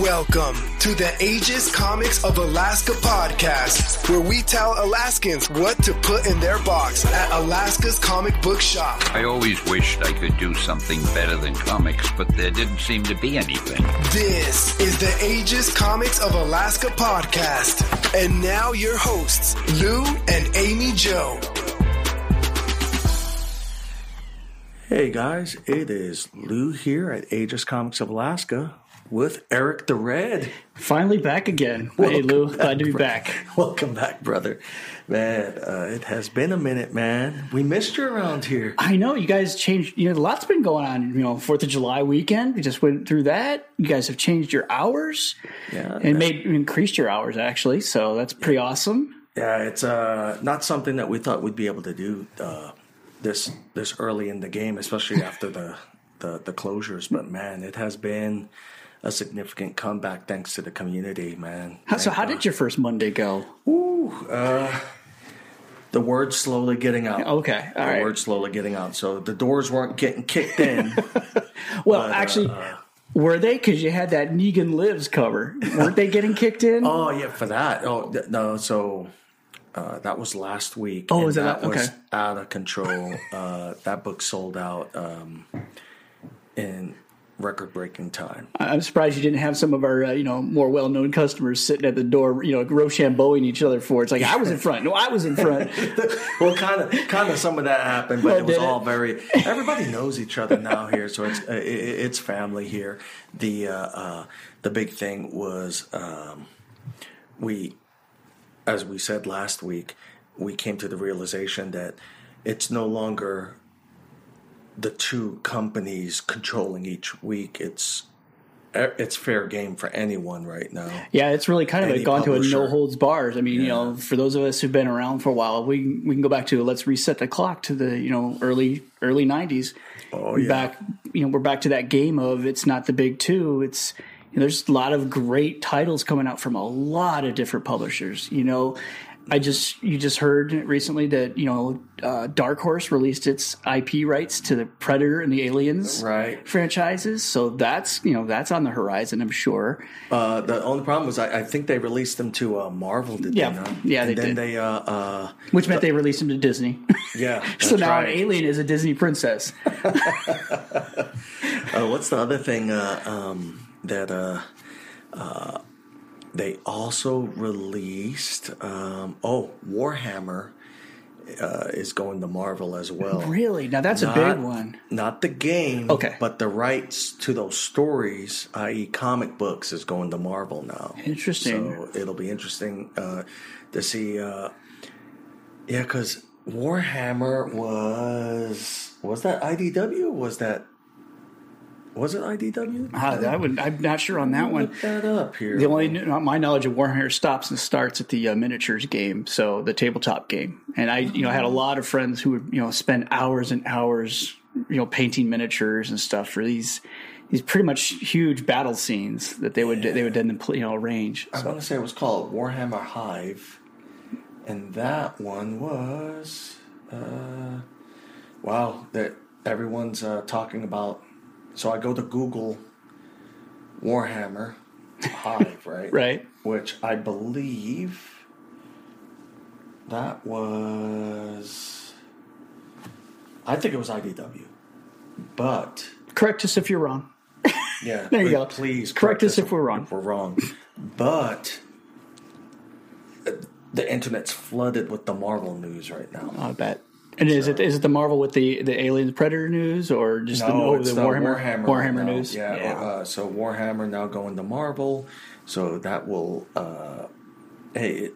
Welcome to the Aegis Comics of Alaska podcast, where we tell Alaskans what to put in their box at Alaska's comic book shop. I always wished I could do something better than comics, but there didn't seem to be anything. This is the Aegis Comics of Alaska podcast. And now your hosts, Lou and Amy Joe. Hey guys, it is Lou here at Aegis Comics of Alaska with Eric the Red. Finally back again. hey Lou, glad to be back. Welcome back, brother. Man, uh, it has been a minute, man. We missed you around here. I know you guys changed. You know, a lot's been going on. You know, Fourth of July weekend. We just went through that. You guys have changed your hours. Yeah, and made increased your hours actually. So that's pretty awesome. Yeah, it's uh, not something that we thought we'd be able to do uh, this this early in the game, especially after the, the the closures. But man, it has been a significant comeback thanks to the community, man. How, so, Thank how God. did your first Monday go? the word slowly getting out? Okay, all the right. word slowly getting out. So the doors weren't getting kicked in. Well, But, uh, actually, were they? Because you had that Negan Lives cover. Weren't they getting kicked in? oh yeah, for that. Oh th- no, so. Uh, that was last week. Oh, was it that la- was out of control. Uh, that book sold out um, in record-breaking time. I'm surprised you didn't have some of our, uh, you know, more well-known customers sitting at the door, you know, Rochambeauing each other for it. It's like I was in front. No, I was in front. well, kind of, kind of some of that happened, but Well, it was did it? all very. Everybody knows each other now here, so it's uh, it, it's family here. The uh, uh, the big thing was um, we, as we said last week, we came to the realization that it's no longer the two companies controlling each week. It's er, it's fair game for anyone right now. Yeah, it's really kind of Any gone to a no holds bars. I mean, you know, for those of us who've been around for a while, we we can go back to let's reset the clock to the you know early early '90s. Oh, yeah. Back, you know, we're back to that game of it's not the big two. It's you know, there's a lot of great titles coming out from a lot of different publishers. You know, I just you just heard recently that you know uh, Dark Horse released its IP rights to the Predator and the Aliens Right. franchises. So that's you know that's on the horizon. I'm sure. Uh, the only problem was I, I think they released them to uh, Marvel, did Yeah. they not? Yeah, and they then did. they uh, uh, Which meant they released them to Disney. yeah. so now right. an alien is a Disney princess. Uh, what's the other thing uh, um, that uh, uh, they also released? Um, oh, Warhammer uh, is going to Marvel as well. Really? Now that's Not- a big one. Not the game, Okay. but the rights to those stories, i.e., comic books, is going to Marvel now. Interesting. So it'll be interesting uh, to see. Uh, yeah, because Warhammer was was that IDW? Was that was it IDW? Ah, I would. I'm not sure on that one. Look that up here. The only my knowledge of Warhammer stops and starts at the uh, miniatures game, so the tabletop game. And I, you know, had a lot of friends who would, you know, spend hours and hours, you know, painting miniatures and stuff for these these pretty much huge battle scenes that they would they would then you know arrange. I want to say it was called Warhammer Hive, and that one was uh, wow. That everyone's uh, talking about. So I go to Google Warhammer Hive, right? Right. Which I believe that was. I think it was IDW, but Correct us if you're wrong. yeah, There you please- go. Please Correct us if we're wrong. If we're wrong, but uh, the internet's flooded with the Marvel news right now. I bet. And is it is it the Marvel with the the Alien Predator news or just the, No, it's the the Warhammer Warhammer, Warhammer, now. news? Yeah. Uh, so Warhammer now going to Marvel, so that will. Uh, hey, it,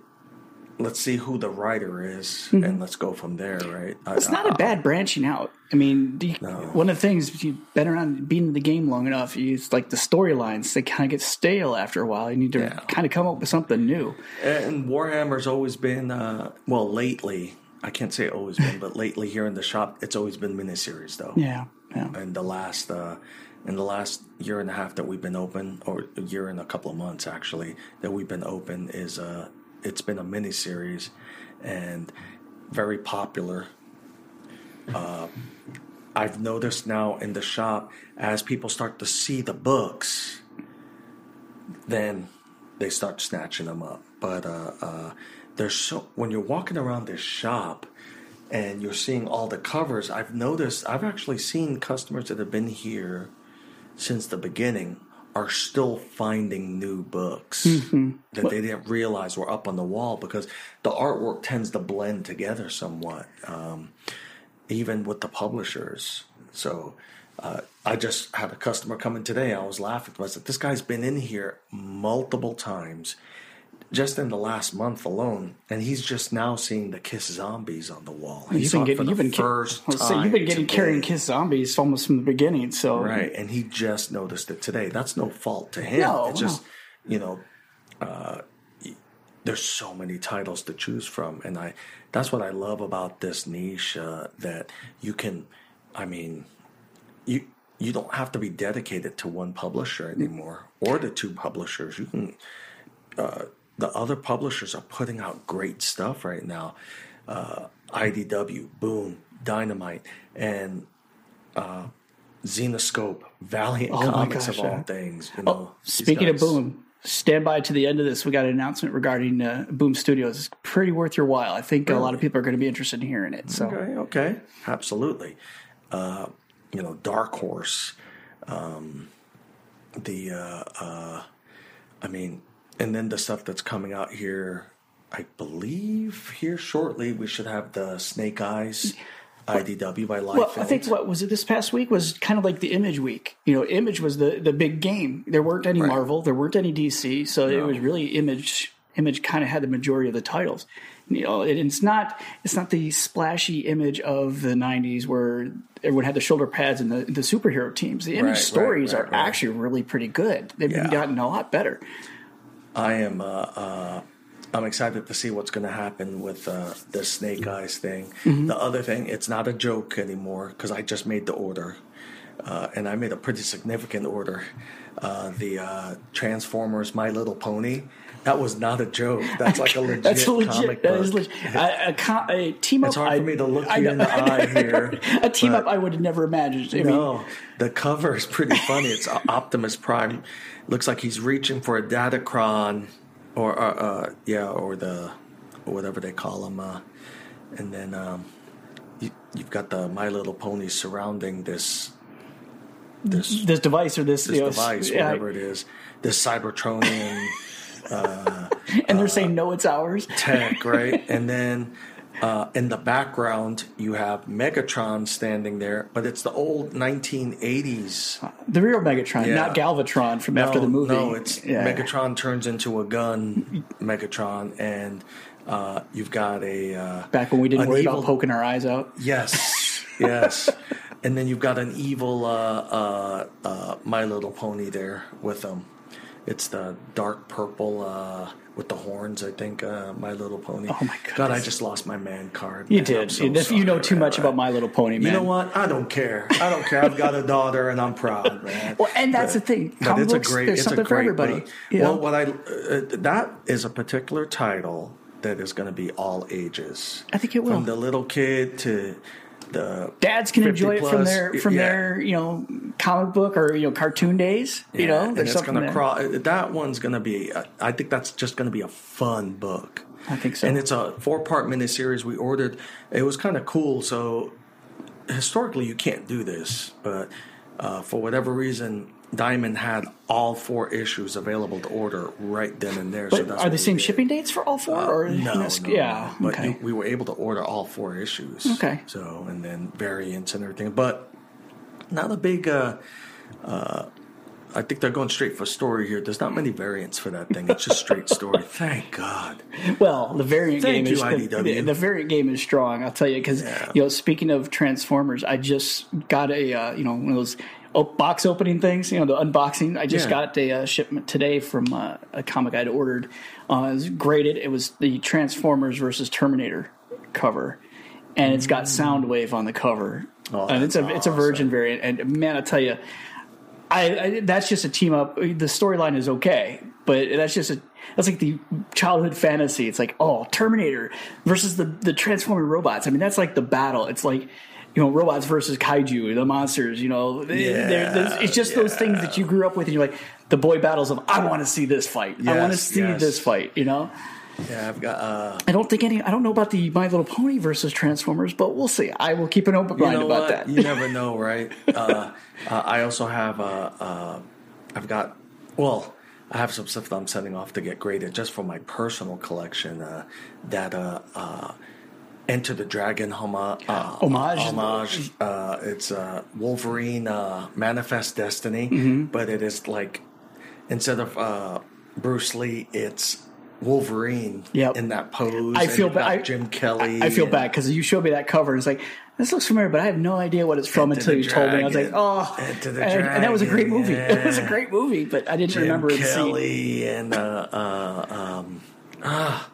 let's see who the writer is, and let's go from there. Right? Mm-hmm. It's not a bad branching out. I mean, you- one of the things if you've been around, being in the game long enough, you, it's like the storylines they kind of get stale after a while. You need to Yeah. kind of come up with something new. And Warhammer's always been, uh, well, lately, I can't say always been, but lately here in the shop, it's always been miniseries though. Yeah, yeah. And the last, uh, in the last year and a half that we've been open, or a year and a couple of months actually, that we've been open is, uh, it's been a miniseries and very popular. Uh, I've noticed now in the shop as people start to see the books, then they start snatching them up. But uh, uh, there's so when you're walking around this shop and you're seeing all the covers, I've noticed I've actually seen customers that have been here since the beginning are still finding new books that they didn't realize were up on the wall because the artwork tends to blend together somewhat, um, even with the publishers. So uh, I just had a customer come in today. I was laughing. I said, "This guy's been in here multiple times." Just in the last month alone, and he's just now seeing the Kiss Zombies on the wall. He You've been getting, you've been, first I time. you've been getting today. carrying Kiss Zombies almost from the beginning. So Right, and he just noticed it today. That's no fault to him. No, it's just, you know, uh, there's so many titles to choose from, and I that's what I love about this niche uh, that you can, I mean, you you don't have to be dedicated to one publisher anymore or to two publishers. You can. Uh, the other publishers are putting out great stuff right now. Uh, IDW, Boom, Dynamite, and uh, Zenescope, Valiant Oh Comics gosh, of all yeah. things. You know, these Speaking of Boom, stand by to the end of this. We got an announcement regarding uh, Boom Studios. It's pretty worth your while. I think a lot of people are going to be interested in hearing it. So Okay, okay, absolutely. Uh, you know, Dark Horse, um, the, uh, uh, I mean, and then the stuff that's coming out here. I believe here shortly we should have the Snake Eyes IDW by Life. Well, I think what was it this past week was kind of like the Image week. You know, Image was the the big game. There weren't any Right. Marvel, there weren't any DC, so it was really Image. Image kind of had the majority of the titles. You know, and it's not it's not the splashy image of the '90s where everyone had the shoulder pads and the, the superhero teams. The Image Right, stories right, are actually really pretty good. They've Yeah. gotten a lot better. I am. Uh, uh, I'm excited to see what's going to happen with uh, the Snake Eyes thing. Mm-hmm. The other thing, it's not a joke anymore because I just made the order, uh, and I made a pretty significant order. Uh, the uh, Transformers My Little Pony. That was not a joke. That's like a legit, That's legit. comic That book. is legit. A, a, a team up. It's hard I, for me to look I you in the eye here. a team up I would have never imagined. I mean, No, the cover is pretty funny. It's Optimus Prime. Looks like he's reaching for a Datacron, or uh, uh, yeah, or the or whatever they call him. Uh, and then um, you, you've got the My Little Pony surrounding this this this device or this, this you know, device, whatever it is, this Cybertronian and they're saying no, it's ours. tech, right? and then. Uh, in the background, you have Megatron standing there, but it's the old 1980s The real Megatron, Yeah. not Galvatron from after the movie. No, it's Yeah. Megatron turns into a gun, Megatron, and uh, you've got a uh, Back when we didn't worry evil- about poking our eyes out. Yes, yes, and then you've got an evil uh, uh, uh, My Little Pony there with them. It's the dark purple uh, with the horns. I think uh, My Little Pony. Oh, my God! God, I just lost my man card. You man. Did. so if you know too man. much about My Little Pony, man. You know what? I don't care. I don't care. I've got a daughter, and I'm proud, man. Well, and that's the thing. But Comic it's a great. there's something for everybody. book. you know? Well, what I uh, that is a particular title that is going to be all ages. I think it will. From the little kid to the Dads can 50 enjoy it from their from yeah. their you know comic book or you know cartoon days. You know, and there's it's something going to there. cross. That one's going to be. I think that's just going to be a fun book. I think so. And it's a four part miniseries we ordered. It was kind of cool. So historically, you can't do this, but uh, for whatever reason, Diamond had all four issues available to order right then and there. so But that's are the same shipping dates for all four? or No, no, yeah, no. But okay. you, we were able to order all four issues. Okay. So and then variants and everything, but not a big. Uh, uh, I think they're going straight for story here. There's not many variants for that thing. It's just straight story. Thank God. Well, the variant Thank game you, is IDW. The, the variant game is strong. I'll tell you because Yeah. you know, speaking of Transformers, I just got a uh, you know one of those op- box opening things. You know, the unboxing. I just Yeah. got a uh, shipment today from uh, a comic I'd ordered. Uh, it was graded. It was the Transformers versus Terminator cover, and it's got Soundwave on the cover. Oh, and it's a that's it's a Virgin variant. And man, I tell you. I, I that's just a team up. The storyline is okay, but that's just a that's like the childhood fantasy. It's like oh, Terminator versus the the transforming robots. I mean, that's like the battle. It's like you know, robots versus kaiju, the monsters. You know, Yeah, it's just those things that you grew up with, and you're like the boy battles of I want to see this fight. I want to see yes. this fight. You know. Yeah, I've got. Uh, I don't think any. I don't know about the My Little Pony versus Transformers, but we'll see. I will keep an open you mind know about what? that. You never know, right? uh, uh, I also have. Uh, uh, I've got. Well, I have some stuff that I'm sending off to get graded just for my personal collection. Uh, that Enter the Dragon homa- uh, Homage? Homage. Uh, it's uh, Wolverine uh, Manifest Destiny, Mm-hmm. but it is like instead of uh, Bruce Lee, it's Wolverine Yep. in that pose. I feel bad. Jim Kelly. I feel and- bad because you showed me that cover and it's like this looks familiar, but I have no idea what it's from until the you told me. I was like, Dragon. oh, the and, and that was a great Dragon, movie. It was a great movie, but I didn't Jim remember it. Kelly and uh, uh, um, ah,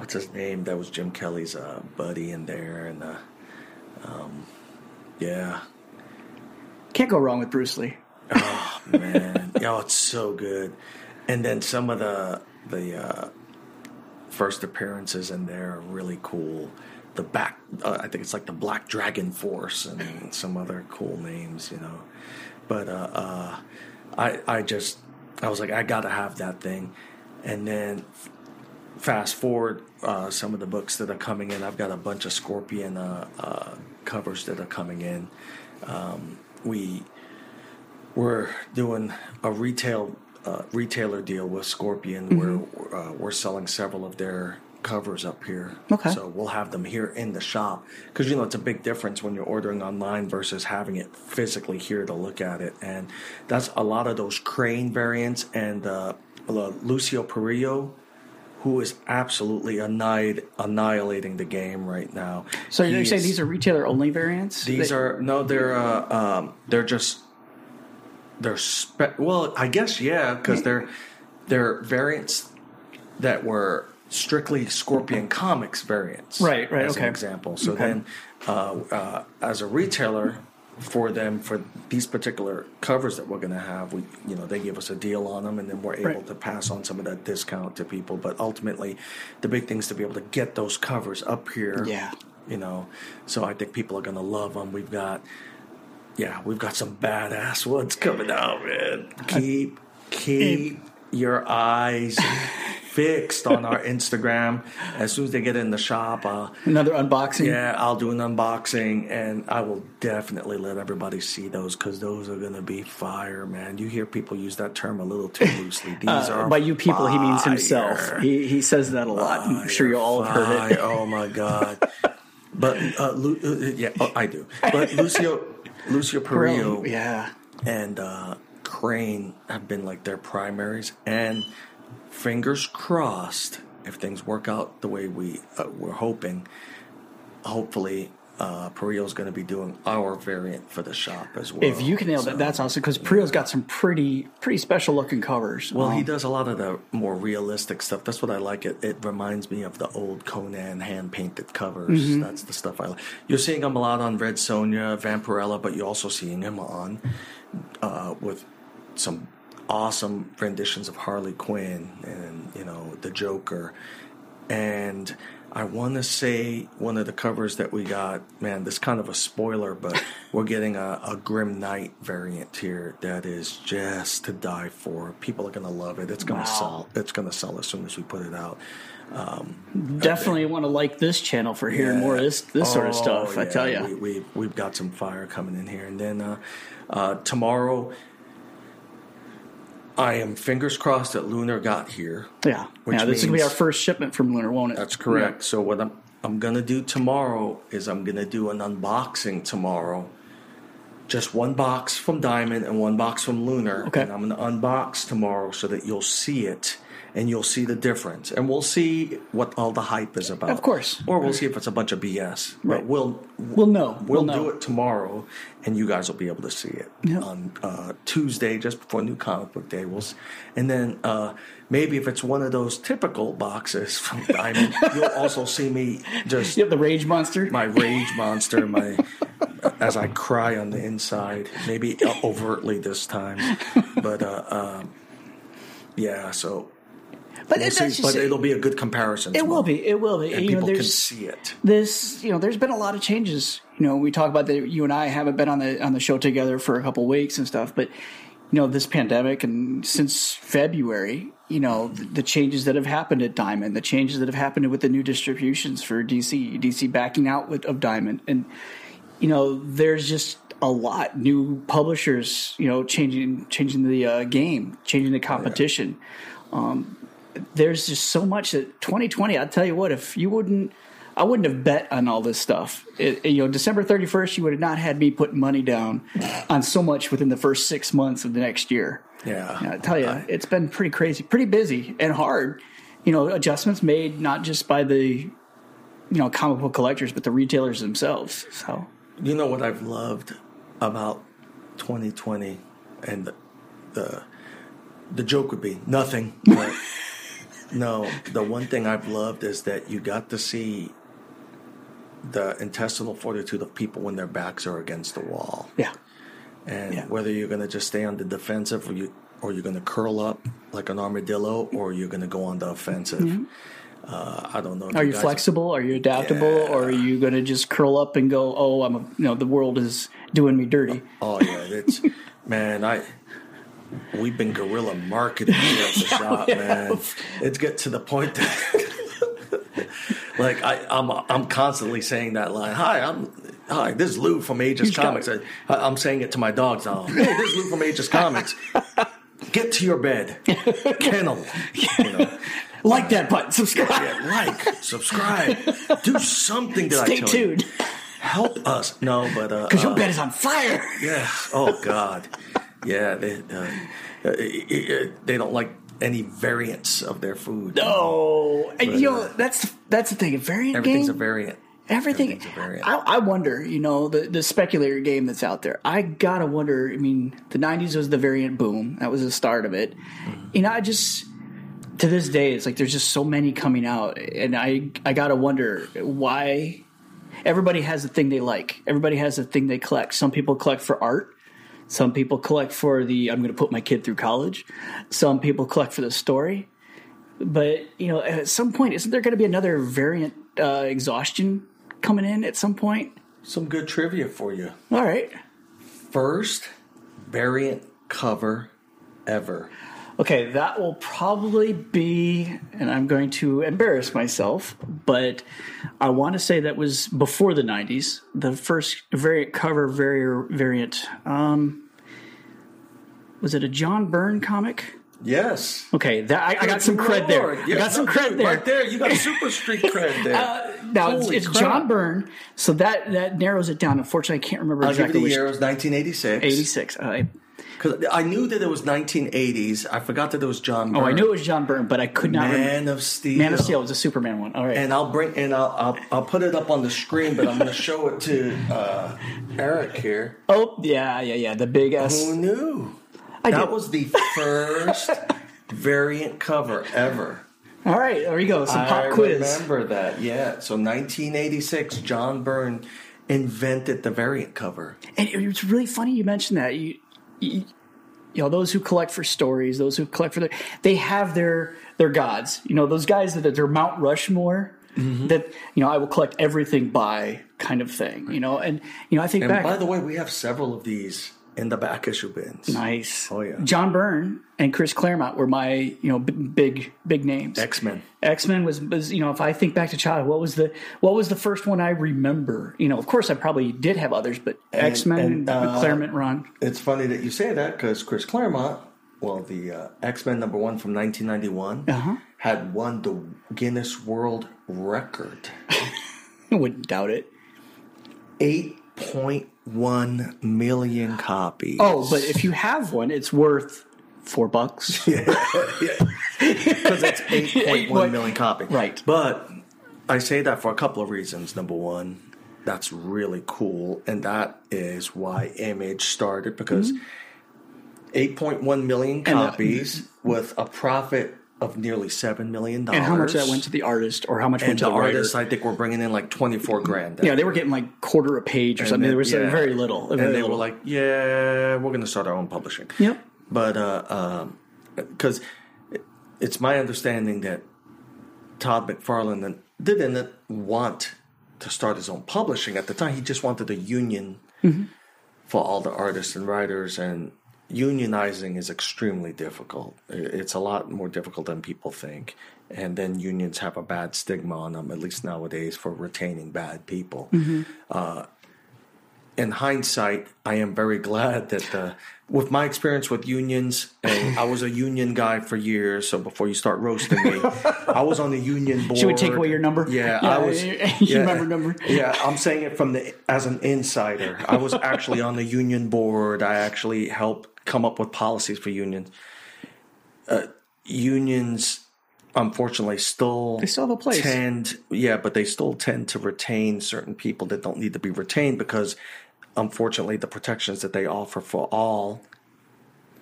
what's his name? That was Jim Kelly's uh, buddy in there, and uh, um, yeah, Can't go wrong with Bruce Lee. Oh man, oh, it's so good. And then some of the the uh, first appearances in there are really cool. The back, uh, I think it's like the Black Dragon Force and some other cool names, you know. But uh, uh, I I just I was like I gotta have that thing, and then fast forward uh, some of the books that are coming in. I've got a bunch of Scorpion uh, uh, covers that are coming in. Um, we we're doing a retail uh, retailer deal with Scorpion where uh, we're selling several of their covers up here. Okay. So we'll have them here in the shop because you know it's a big difference when you're ordering online versus having it physically here to look at it, and that's a lot of those Crain variants and uh, Lucio Parrillo. Who is absolutely annihil- annihilating the game right now? So you're saying these are retailer only variants? these They- are no, they're uh, um, they're just they're spe- well, I guess yeah, because they're they're variants that were strictly Scorpion Comics variants, Right, right, As an okay. example. So Okay. then, uh, uh, as a retailer. For them, for these particular covers that we're going to have, we, you know, they give us a deal on them, and then we're able Right. to pass on some of that discount to people. But ultimately, the big thing is to be able to get those covers up here Yeah. you know so i think people are gonna love them we've got yeah we've got some badass ones coming out man keep keep your eyes fixed on our instagram as soon as they get in the shop uh, another unboxing. yeah i'll do an unboxing and i will definitely let everybody see those because those are gonna be fire man you hear people use that term a little too loosely these Uh, are by you people, he means himself. He he says that a lot. I'm sure you all have heard it. Oh my god! But uh, Lu- uh, yeah, oh, I do. But Lucio, Lucio Parrillo, Yeah. and uh, Crain have been like their primaries, and fingers crossed if things work out the way we uh, we're hoping. Hopefully, uh, Parrillo's going to be doing our variant for the shop as well. If you can nail that, that's awesome. Because Parrillo's got some pretty pretty special looking covers. Well, he Um, does a lot of the more realistic stuff. That's what I like. It it reminds me of the old Conan hand painted covers. Mm-hmm. That's the stuff I like. You're seeing him a lot on Red Sonja, Vampirella, but you're also seeing him on uh, with some awesome renditions of Harley Quinn and you know the Joker. And I want to say one of the covers that we got, man, this is kind of a spoiler, but we're getting a, a Grim Knight variant here that is just to die for. People are gonna love it. It's gonna Wow. sell. It's gonna sell as soon as we put it out. definitely want to like this channel for hearing more of this this sort of Oh, stuff. I yeah, tell we, you. we we've got some fire coming in here, and then uh, uh, tomorrow, I am fingers crossed that Lunar got here. Yeah. Which yeah. This is gonna be our first shipment from Lunar, won't it? That's correct. So what I'm I'm gonna do tomorrow is I'm gonna do an unboxing tomorrow. Just one box from Diamond and one box from Lunar. Okay. And I'm gonna unbox tomorrow so that you'll see it and you'll see the difference. And we'll see what all the hype is about. Of course. Or we'll see if it's a bunch of BS. Right. But we'll We'll know. We'll, We'll know. do it tomorrow, and you guys will be able to see it on uh, Tuesday, just before New Comic Book Day. We'll, and then uh, maybe if it's one of those typical boxes from Diamond, you'll also see me just You have the Rage Monster. my rage monster, my as I cry on the inside, maybe overtly this time, but uh, um, yeah. So But We'll it- see, but it'll be a good comparison. It will be. It will be. and you know, people can see it. this. You know, there's been a lot of changes. You know, we talk about that. You and I haven't been on the on the show together for a couple weeks and stuff, but you know, this pandemic and since February, you know, the, the changes that have happened at Diamond, the changes that have happened with the new distributions for DC, DC backing out with, of Diamond, and you know, there's just a lot new publishers. You know, changing changing the uh, game, changing the competition there's just so much that 2020 i'll tell you what if you wouldn't i wouldn't have bet on all this stuff it, you know december 31st you would have not had me putting money down on so much within the first six months of the next year Yeah. i tell you it's been pretty crazy pretty busy and hard you know adjustments made not just by the you know comic book collectors but the retailers themselves so You know what I've loved about 2020, and the the, the joke would be nothing. But no, the one thing I've loved is that you got to see the intestinal fortitude of people when their backs are against the wall, yeah and Yeah. whether you're going to just stay on the defensive or you or you're going to curl up like an armadillo or you're going to go on the offensive. Uh, I don't know. are you guys- flexible are you adaptable or are you going to just curl up and go oh i'm a, you know the world is doing me dirty Oh yeah, it's man. I we've been guerrilla marketing here at the shop, man. It's get to the point that like I, I'm I'm constantly saying that line. Hi, I'm hi. This is Lou from Aegis Aegis Comics. I, I'm saying it to my dogs now. Hey, this is Lou from Aegis Comics. Get to your bed, kennel. You know, like that button subscribe yeah, like, subscribe, do something that I Stay tell tuned, you. Help us. No, but uh, because uh, your bed is on fire. Yeah. Oh God. Yeah. They uh, uh, they don't like any variants of their food. Oh, and you know uh, that's that's the thing. A variant Everything's game, a variant. everything. everything's a variant. I, I wonder, you know, the the speculator game that's out there. I gotta wonder. I mean, the '90s was the variant boom. That was the start of it. Mm-hmm. You know, I just to this day, it's like there's just so many coming out, and I I gotta wonder why. Everybody has a thing they like. Everybody has a thing they collect. Some people collect for art. Some people collect for the I'm going to put my kid through college. Some people collect for the story. But you know, at some point, isn't there going to be another variant uh, exhaustion coming in at some point? Some good trivia for you. All right. First variant cover ever. Okay, that will probably be, and I'm going to embarrass myself, but I want to say that was before the 90s. The first variant cover variant. Um, was it a John Byrne comic? Yes. Okay, that I, I got some cred there. I got some cred there. Right there. You got super street cred there. Now it's, Holy it's. John Byrne, so that that narrows it down. Unfortunately, I can't remember I'll give you the which. year. It was 1986. 86. Uh, Because I knew that it was 1980s. I forgot that it was John. oh, I knew it was John Byrne, but I could not remember. Man of Steel. Man of Steel was a Superman one. All right. and I'll bring and I'll, I'll I'll put it up on the screen, but I'm going to show it to uh, Eric here. oh, yeah, yeah, yeah. The big S. Who knew? I that did. was the first variant cover ever. All right, there you go. Some pop I quiz. remember that. Yeah. So 1986, John Byrne invented the variant cover. And it was really funny you mentioned that. You, you, know, those who collect for stories, those who collect for their, they have their their gods. You know, those guys that are Mount Rushmore. Mm-hmm. That you know, I will collect everything by kind of thing. You know, and you know, I think And back. by the way, we have several of these in the back issue bins. nice. Oh, yeah. John Byrne and Chris Claremont were my you know b- big big names. X Men. X Men was, was you know if I think back to childhood, what was the what was the first one I remember? You know, of course I probably did have others, but X Men, and, uh, Claremont, Ron. It's funny that you say that because Chris Claremont, well, the uh, X Men number one from 1991, Uh-huh. had won the Guinness World Record. I wouldn't doubt it. 8.1 million copies. Oh, but if you have one, it's worth four bucks. because it's 8.1 million copies. Right. But I say that for a couple of reasons. Number one, that's really cool. And that is why Image started because 8.1 million Mm-hmm. Uh, copies with a profit of nearly $7 million. And how much that went to the artist, or how much and went to the artist? the, writer? I think, we're bringing in like 24 grand. yeah, they were getting like quarter a page or something. there was Yeah. very little. And they little. were like, yeah, we're going to start our own publishing. Yep. But, uh, because it's my understanding that Todd McFarlane didn't want to start his own publishing at the time. He just wanted a union for all the artists and writers, and unionizing is extremely difficult. It's a lot more difficult than people think. And then unions have a bad stigma on them, at least nowadays, for retaining bad people. Uh, in hindsight, I am very glad that uh, with my experience with unions, I was a union guy for years. So before you start roasting me, I was on the union board. Should we take away your number? Yeah, Yeah, I was. you yeah, remember number? Yeah, I'm saying it from the as an insider. I was actually on the union board. I actually helped come up with policies for unions. Uh, unions, unfortunately, still They still have a place. Tend, yeah, but they still tend to retain certain people that don't need to be retained because, unfortunately, the protections that they offer for all,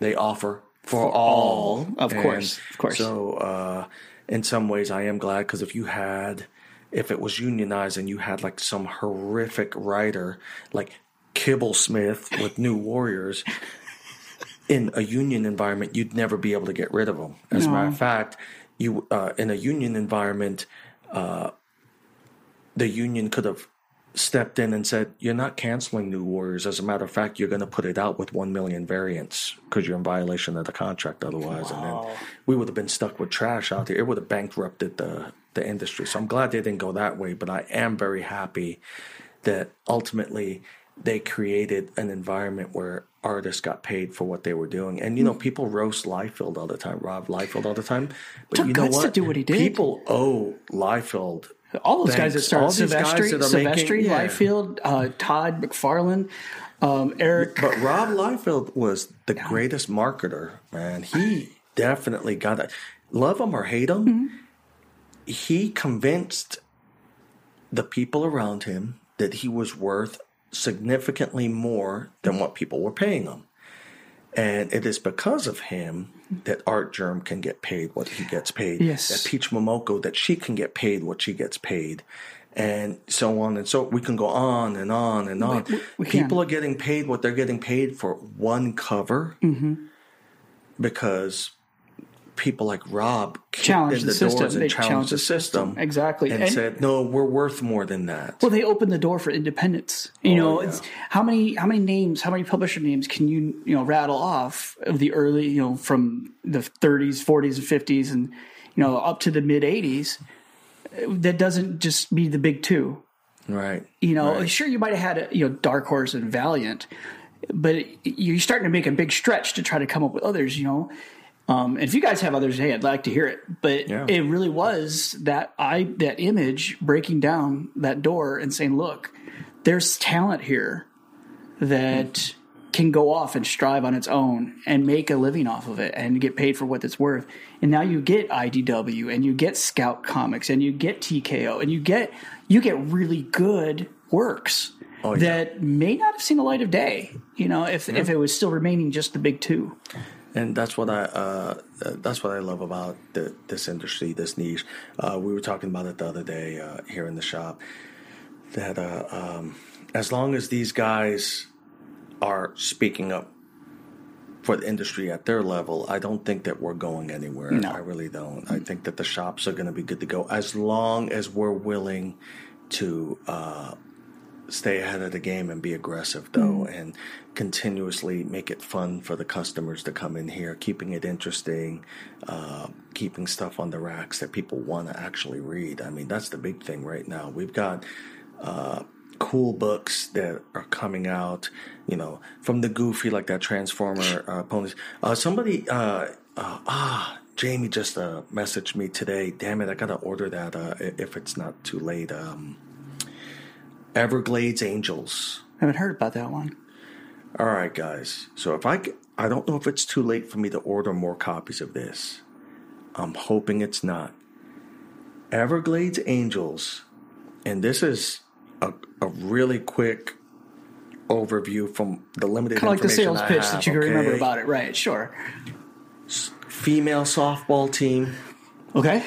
they offer for, all, all, of course, of course. So, uh, in some ways, I am glad because if you had, if it was unionized and you had like some horrific writer like Kibblesmith with New Warriors. In a union environment, you'd never be able to get rid of them. As a matter of fact, you uh, in a union environment, uh, the union could have stepped in and said, "You're not canceling New Warriors. As a matter of fact, you're going to put it out with one million variants because you're in violation of the contract otherwise." And then we would have been stuck with trash out there. It would have bankrupted the the industry. So I'm glad they didn't go that way. But I am very happy that ultimately they created an environment where artists got paid for what they were doing. And you know, people roast Liefeld all the time, Rob Liefeld all the time. But Took you know guts to what? do what he did. People owe Liefeld All those guys that Thanks. started All these guys Silvestri, that are making- Silvestri, yeah. Liefeld, uh, Todd McFarlane, um, Eric. But Rob Liefeld was the greatest marketer, man. He definitely got it. Love him or hate him, Mm-hmm. he convinced the people around him that he was worth significantly more than what people were paying him. And it is because of him that Artgerm can get paid what he gets paid. Yes. That Peach Momoko, that she can get paid what she gets paid. And so on and so we can go on and on and on. we- we. People are getting paid what they're getting paid for one cover Mm-hmm. because people like Rob Challenged the the, system. They challenged, challenged the system. Exactly. And, And- said, no, we're worth more than that. Well, they opened the door for independence. You oh, know, Oh, yeah. it's how many how many names, how many publisher names can you you know rattle off of the early you know from the 30s, 40s, and 50s, and you know up to the mid 80s? That doesn't just be the big two. right. You know, Right. sure you might have had a, you know Dark Horse and Valiant, but you're starting to make a big stretch to try to come up with others. You know, um, and if you guys have others, hey, I'd like to hear it. But Yeah. it really was that I that image breaking down that door and saying, look, there's talent here that can go off and strive on its own and make a living off of it and get paid for what it's worth. And now you get IDW and you get Scout Comics and you get TKO and you get you get really good works Oh, yeah. that may not have seen the light of day. You know, if if it was still remaining just the big two. And that's what I uh, that's what I love about the, this industry, this niche. Uh, we were talking about it the other day uh, here in the shop. That uh, um, as long as these guys are speaking up for the industry at their level, I don't think that we're going anywhere. No. I really don't. I think that the shops are going to be good to go as long as we're willing to uh, stay ahead of the game and be aggressive though and continuously make it fun for the customers to come in here keeping it interesting uh, keeping stuff on the racks that people want to actually read. I mean that's the big thing right now. We've got uh, cool books that are coming out you know from the goofy like that transformer uh, ponies. Uh, somebody uh, uh, ah jamie just uh, messaged me today. Damn it i gotta order that uh, if it's not too late um, Everglades Angels. I haven't heard about that one. All right, guys. So if I, I don't know if it's too late for me to order more copies of this. I'm hoping it's not. Everglades Angels, and this is a, a really quick overview from the limited Kind of like the sales I pitch have, that you can remember about it, right? Sure. Female softball team Okay.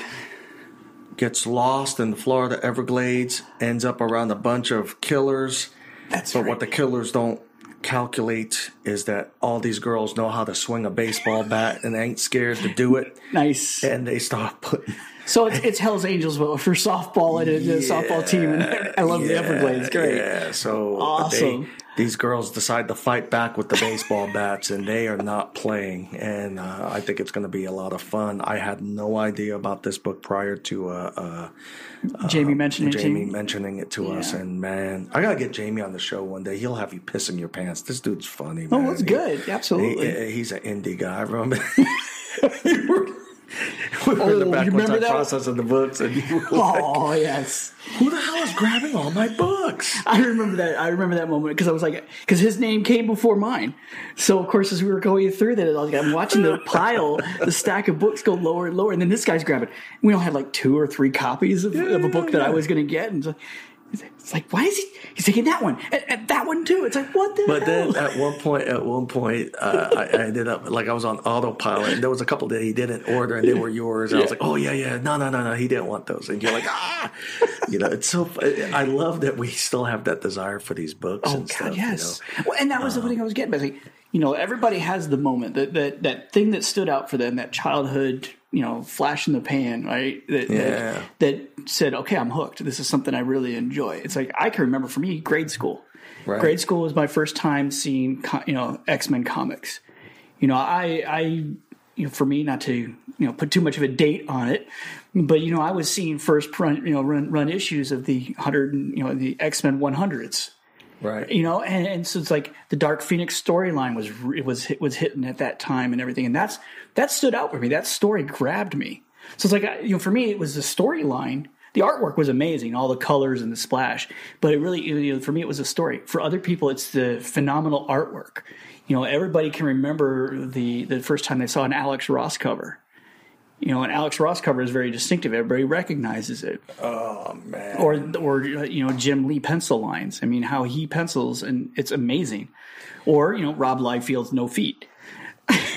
Gets lost in the Florida Everglades, ends up around a bunch of killers. That's But right. what the killers don't calculate is that all these girls know how to swing a baseball bat and ain't scared to do it, Nice. and they start putting. So it's, it's Hell's Angels but for softball and a, a softball team. And I love the Everglades. Great. Yeah, so Awesome. These girls decide to fight back with the baseball bats, and they are not playing. And uh, I think it's going to be a lot of fun. I had no idea about this book prior to uh, uh, Jamie it. to Jamie mentioning it to us. And man, I gotta get Jamie on the show one day. He'll have you pissing your pants. This dude's funny. Oh, man. that's He- good. Absolutely. he- he's an indie guy. I remember. you were, we were in the Oh, back one remember time processing the books, and you were oh, like, Oh yes, "Who the hell is grabbing all my books?" I remember that. I remember that moment because I was like, because his name came before mine. So of course, as we were going through that, I was like, I'm watching the pile, the stack of books go lower and lower, and then this guy's grabbing. We all had like two or three copies of, of a book that I was going to get, and like, it's like, why is he? He's taking that one and, and that one too. It's like, what the? But hell? then at one point, at one point, uh, I, I ended up like I was on autopilot, and there was a couple that he didn't order, and they were yours. And I was like, "Oh yeah, yeah, no, no, no, no, he didn't want those." And you're like, "Ah," you know. It's so. I love that we still have that desire for these books. Oh and God, stuff, yes. You know? Well, and that was the thing I was getting. But like, you know, everybody has the moment that that that thing that stood out for them, that childhood, you know, flash in the pan, right? That, Yeah. that, that said, okay, I'm hooked. This is something I really enjoy. It's like I can remember for me, grade school. Right. Grade school was my first time seeing, you know, X Men comics. You know, I, I, you know, for me, not to, you know, put too much of a date on it, but you know, I was seeing first run, you know, run run issues of the hundred, you know, the X Men 100s Right. you know and, and so it's like the dark phoenix storyline was it was hit, was hitting at that time and everything and that's that stood out for me that story grabbed me so it's like you know for me it was the storyline the artwork was amazing all the colors and the splash but it really you know, for me it was a story for other people it's the phenomenal artwork you know everybody can remember the the first time they saw an alex ross cover you know, an Alex Ross cover is very distinctive. Everybody recognizes it Oh man. or or you know Jim Lee pencil lines. I mean, how he pencils and it's amazing. Or you know Rob Liefeld's No Feet,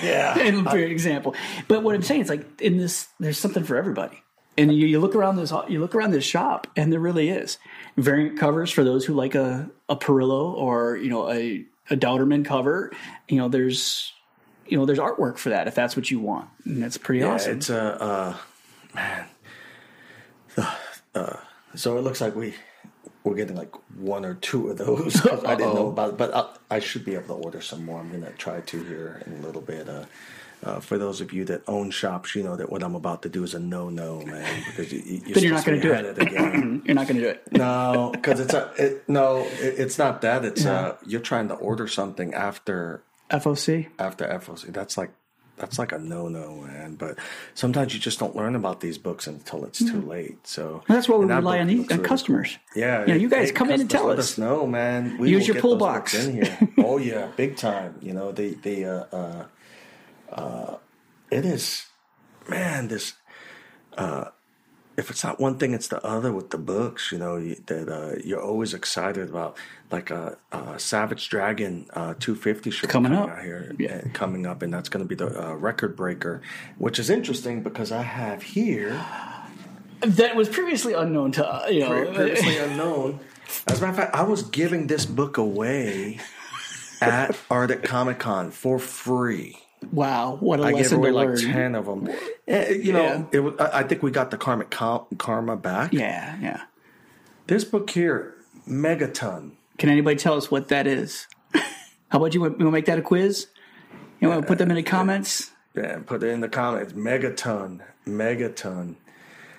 yeah. for example. But what I'm saying is like in this, there's something for everybody. And you, you look around this, you look around this shop, and there really is variant covers for those who like a a Parrillo or you know a a Dauterman cover. You know, there's you know there's artwork for that if that's what you want, and that's pretty Yeah, awesome. it's a uh, man. Uh, so it looks like we we're getting like one or two of those. I didn't know about it, but I, I should be able to order some more. I'm gonna try to here in a little bit. Uh, uh, for those of you that own shops, you know that what I'm about to do is a no-no, man. Because you, you, Then you're not going to do it. again. it. You're not going to do it. no, because it's a it, no. It, it's not that. It's uh, you're trying to order something after FOC. after FOC. That's like that's like a no no, man. But sometimes you just don't learn about these books until it's too late. So Well, that's why we rely on these looks on really customers. Yeah, You know, you guys hey, come in and tell let us. us know, man. We Use your pull box. in here. oh yeah, big time. You know the the uh, uh, uh, it is man this. Uh, if it's not one thing, it's the other with the books. You know that uh, you're always excited about, like uh, uh, Savage Dragon uh, 250 should Coming be up. out here, Yeah. uh, coming up, and that's going to be the uh, record breaker, which is interesting because I have here That was previously unknown to uh, you know. previously unknown. As a matter of fact, I was giving this book away at Arctic Comic Con for free. Wow, what a I gave lesson away to like learn. ten of them. Eh, You know, Yeah. it was, I think we got the karmic karma back. Yeah, yeah. This book here, Megaton. Can anybody tell us what that is? How about you? Want to make that a quiz? You want to put them in the comments? Yeah, put it in the comments. Megaton, Megaton.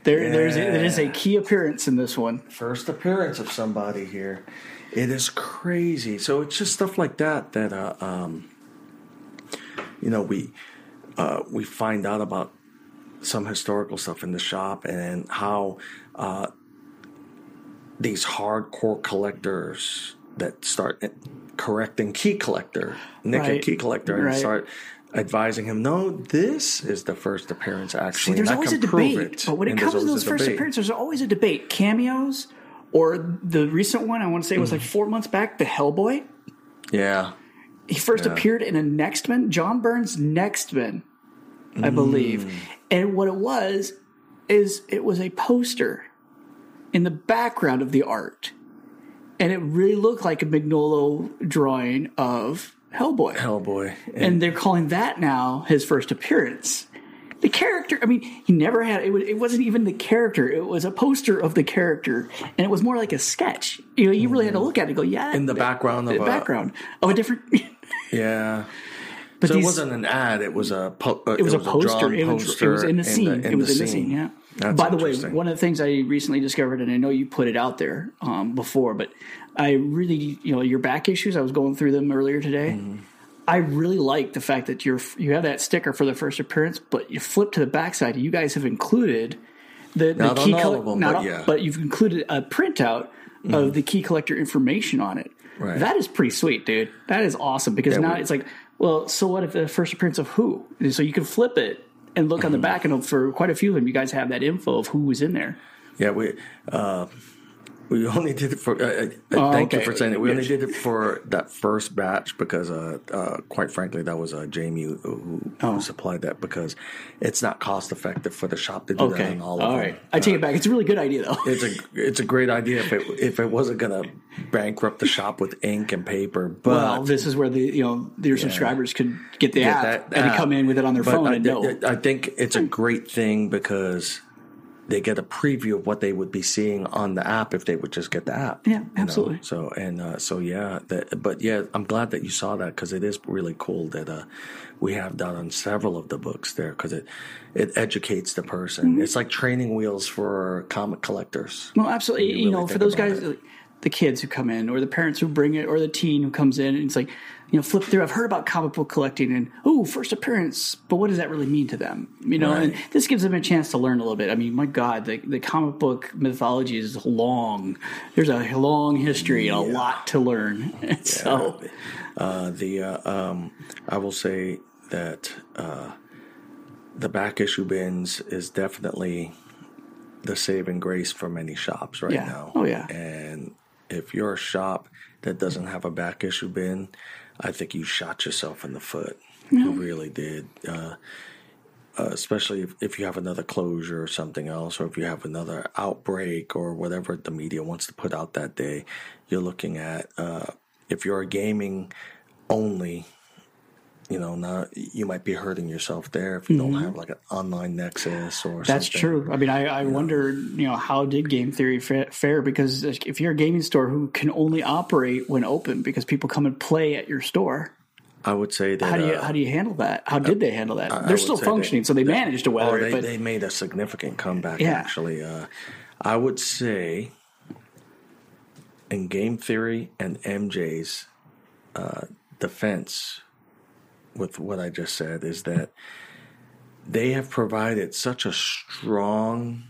There, there's a, there is a key appearance in this one. First appearance of somebody here. It is crazy. So it's just stuff like that that uh, um, you know we uh, we find out about some historical stuff in the shop and how uh, these hardcore collectors that start correcting key collector Nick Right. key collector and Right. start advising him no this is the first appearance See, actually there's and I always a debate, it. but when it comes to those first debate. appearances, there's always a debate. Cameos, or the recent one I want to say it was like four months back, the Hellboy. yeah He first Yeah. appeared in a Next Men, John Byrne's Nextman, I Mm. believe. And what it was is it was a poster in the background of the art. and it really looked like a Mignola drawing of Hellboy. Hellboy. and they're calling that now his first appearance. The character, I mean, he never had it. It wasn't even the character; it was a poster of the character, and it was more like a sketch. You know, you really had to look at it and go, "Yeah." In the background of the a- background of a different. yeah. but So these- it wasn't an ad; it was a po- uh, It was, a poster. drawn It was, it was in the scene. in it was in the scene. Yeah. That's By the way, one of the things I recently discovered, and I know you put it out there um, before, but I really, you know, your back issues. I was going through them earlier today. Mm-hmm. I really like the fact that you're you have that sticker for the first appearance, but you flip to the backside. You guys have included the, the key on all coll- of them, not but yeah. Mm-hmm. but you've included a printout of the key collector information on it. Right. That is pretty sweet, dude. That is awesome because Yeah, now we- it's like, well, so what if the first appearance of who? And so you can flip it and look on the back, and for quite a few of them, you guys have that info of who was in there. Yeah, we uh, we only did it for. Uh, uh, Oh, thank okay. you for saying it. We only did it for that first batch because, uh, uh, quite frankly, that was uh, Jamie who, who, Oh. supplied that because it's not cost effective for the shop to do that Okay, on all all of right. I take it back. It's a really good idea, though. It's a it's a great idea if it if it wasn't gonna bankrupt the shop with ink and paper, but well, this is where the you know your subscribers could get the get app that and app. come in with it on their But phone I, and know. I think it's a great thing because they get a preview of what they would be seeing on the app if they would just get the app. Yeah, you know? absolutely. So and uh, so yeah, that, but yeah, I'm glad that you saw that because it is really cool that uh, we have that on several of the books there because it it educates the person. Mm-hmm. It's like training wheels for comic collectors. Well, absolutely. you You, know, for those guys, it. the kids who come in, or the parents who bring it, or the teen who comes in, and it's like, you know, flip through. I've heard about comic book collecting, and oh, first appearance, but what does that really mean to them? You know, and this gives them a chance to learn a little bit. I mean, my God, the, the comic book mythology is long. There's a long history and a lot to learn. so, Uh, the uh, um, I will say that uh, the back issue bins is definitely the saving grace for many shops right Yeah. now. Oh, yeah. And if you're a shop that doesn't have a back issue bin, I think you shot yourself in the foot. You really did. Uh, uh, especially if, if you have another closure or something else, or if you have another outbreak or whatever the media wants to put out that day, you're looking at uh, if you're a gaming only, you know, not you might be hurting yourself there if you don't have like an online nexus or Mm-hmm. That's something. true. I mean, I, I wonder, you know, how did game theory fa- fare? Because if you're a gaming store who can only operate when open because people come and play at your store, I would say that how do you uh, how do you handle that? How did they handle that? I They're still functioning, they- so they managed to Oh, weather they, it. But they made a significant comeback. Yeah. Actually, uh, I would say in game theory and MJ's uh, defense with what I just said is that they have provided such a strong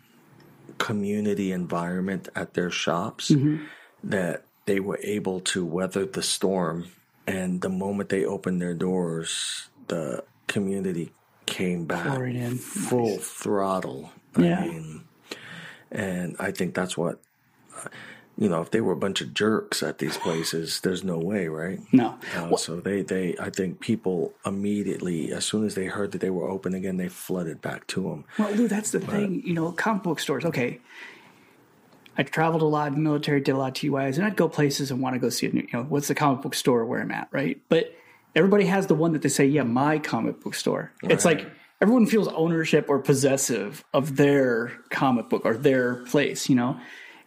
community environment at their shops Mm-hmm. that they were able to weather the storm. And the moment they opened their doors, the community came back full throttle. Yeah. Mean, and I think that's what, uh, you know, if they were a bunch of jerks at these places, there's no way, right? no, Uh, so they, they, I think people immediately, as soon as they heard that they were open again, they flooded back to them. well, Lou, that's the thing. You know, comic book stores. Okay, I traveled a lot in the military, did a lot of TYs, and I'd go places and want to go see a new. You know, what's the comic book store where I'm at, right? But everybody has the one that they say, yeah, my comic book store. It's like everyone feels ownership or possessive of their comic book or their place. You know,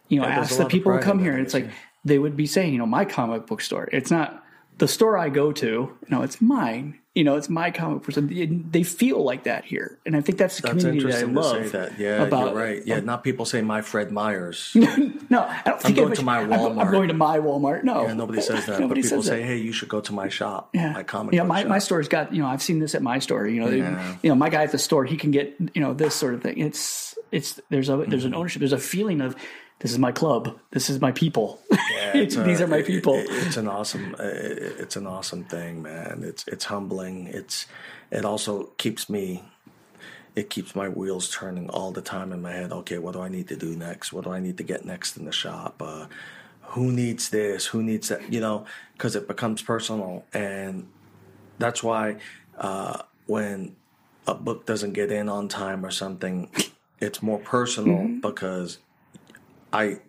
you know, Yeah, ask the people who come here, and it's like they would be saying, you know, my comic book store. It's not the store I go to. No, it's mine. You know, it's my comic book. store. They feel like that here, and I think that's the That's community interesting that I to love. say that. Yeah, about, you're right. Yeah, not people say my Fred Meyers. No, I don't think I'm going to my I'm- I'm, going to my Walmart. No, Yeah, nobody says that, but Nobody people says say, that. "Hey, you should go to my shop, Yeah, my comic Yeah, my, shop." my store's got you know I've seen this at my store. You know, they- Yeah. you know my guy at the store he can get you know this sort of thing. It's it's there's a there's Mm-hmm. an ownership. There's a feeling of this is my club. This is my people. Yeah, it's a- These are my people. it- it's an awesome, it's an awesome thing, man. It's it's humbling. It's it also keeps me. It keeps my wheels turning all the time in my head. Okay, what do I need to do next? What do I need to get next in the shop? Uh, who needs this? Who needs that? You know, because it becomes personal, and that's why uh, when a book doesn't get in on time or something, it's more personal Mm-hmm. because I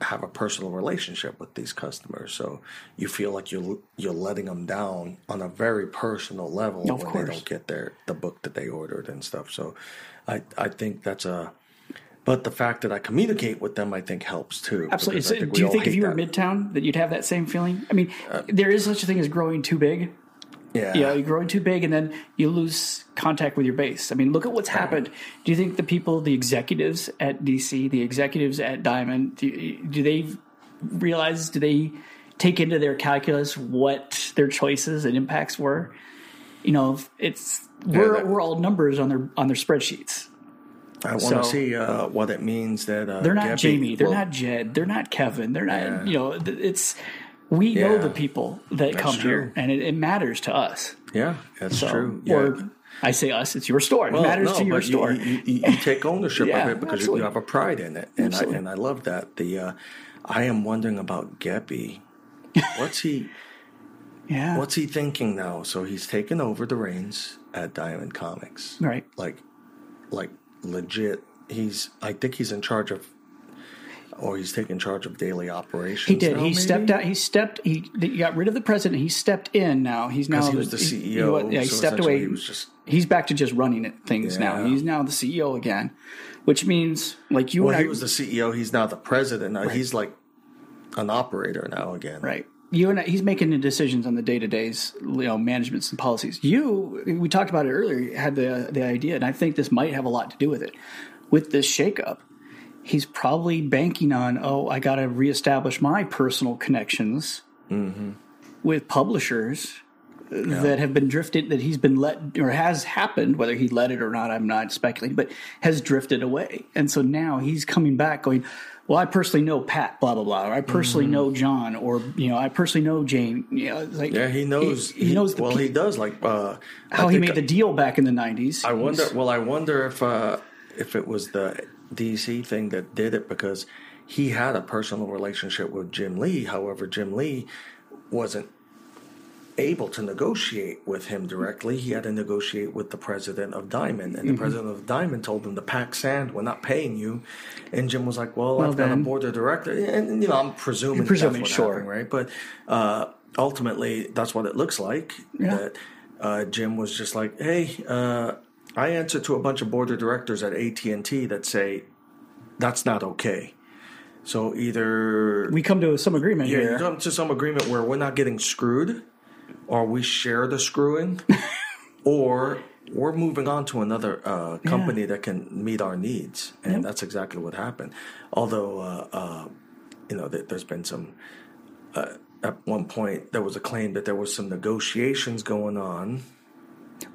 have a personal relationship with these customers, so you feel like you're you're letting them down on a very personal level Of when course. they don't get their the book that they ordered and stuff. So, I I think that's a. But the fact that I communicate with them, I think, helps too. Absolutely. So, do you think if you were that. Uh, Midtown that you'd have that same feeling? I mean, there is such a thing as growing too big. Yeah, You know, you're growing too big, and then you lose contact with your base. I mean, look at what's happened. Do you think the people, the executives at DC, the executives at Diamond, do, do they realize? Do they take into their calculus what their choices and impacts were? You know, it's we're that- we're all numbers on their on their spreadsheets. I want So- to see uh, what it means that uh, They're not Gabby Jamie. They're will- not Jed. They're not Kevin. They're not. Yeah. You know, it's we know the people that come true. here, and it, it matters to us. Yeah, that's So, true. Yeah. Or I say us. It's your store. It Well, matters no, to your store. You, you, you take ownership Yeah, of it because you, absolutely. you have a pride in it, and I, and I love that. The uh, I am wondering about Geppi. What's he yeah. What's he thinking now? So he's taken over the reins at Diamond Comics, right? like, like legit. He's I think he's in charge of, or he's taking charge of daily operations. He did. now, he maybe? stepped out. He stepped. He, he got rid of the president. He stepped in. Now he's now he was the he- CEO. he- yeah, he so stepped away. He was just He's back to just running it, things now. He's now the CEO again, which means like you well, and he I was the CEO. He's now the president. Now he's like an operator now again. Right. You and I, he's making the decisions on the day to days, you know, managements and policies. You, we talked about it earlier, had the the idea, and I think this might have a lot to do with it. With this shakeup, he's probably banking on, oh, I got to reestablish my personal connections with publishers that have been drifted, that he's been let or has happened, whether he let it or not, I'm not speculating, but has drifted away. And so now he's coming back going, well, I personally know Pat, blah, blah, blah, or I personally know John, or, you know, I personally know Jane. You know, like, Yeah, he knows. He, he knows the well, pe- he does. Like uh, how he made the deal back in the 90s. I wonder. Well, I wonder if uh, if it was the DC thing that did it because he had a personal relationship with Jim Lee. However, Jim Lee wasn't able to negotiate with him directly. He had to negotiate with the president of Diamond, and the Mm-hmm. president of Diamond told him to pack sand. We're not paying you. And Jim was like, "Well, I've got a then- board of director," and you know, I'm presuming, presuming, sure. happened, right? But uh, ultimately, that's what it looks like. Yeah. That uh, Jim was just like, "Hey, uh, I answer to a bunch of board of directors at AT and T that say that's not okay." So either we come to some agreement yeah, here. you come to some agreement where we're not getting screwed, or we share the screwing, or we're moving on to another uh, company that can meet our needs, and that's exactly what happened. Although, uh, uh, you know, th- there's been some. Uh, at one point, there was a claim that there was some negotiations going on.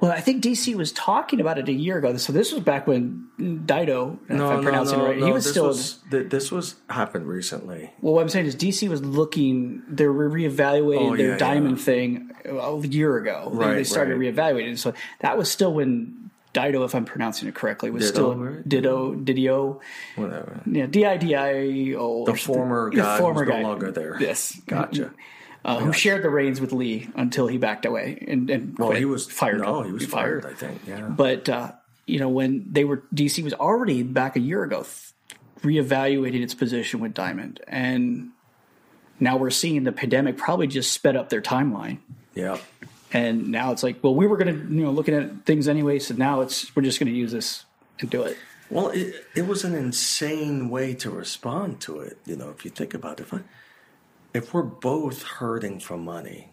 Well, I think DC was talking about it a year ago. So this was back when Dido, if I'm pronouncing it right, he was this still. Was, th- this was happened recently. Well, what I'm saying is DC was looking, they were reevaluating Oh, their yeah, diamond yeah. thing a year ago. They- they started right. reevaluating. So that was still when Dido, if I'm pronouncing it correctly, was Ditto, still right? Dido, Didio, Whatever. yeah, D I D I O. The former guy who's no longer there. Yes, Gotcha. Uh, who shared the reins with Lee until he backed away and, and Well, quit. he was fired. No, he was fired. I think. Yeah. But uh, you know, when they were DC was already back a year ago th- reevaluating its position with Diamond, and now we're seeing the pandemic probably just sped up their timeline. yeah. And now it's like, well, we were going to, you know, looking at things anyway, so now it's we're just going to use this and do it. Well, it, it was an insane way to respond to it. You know, if you think about it, if, we're both hurting for money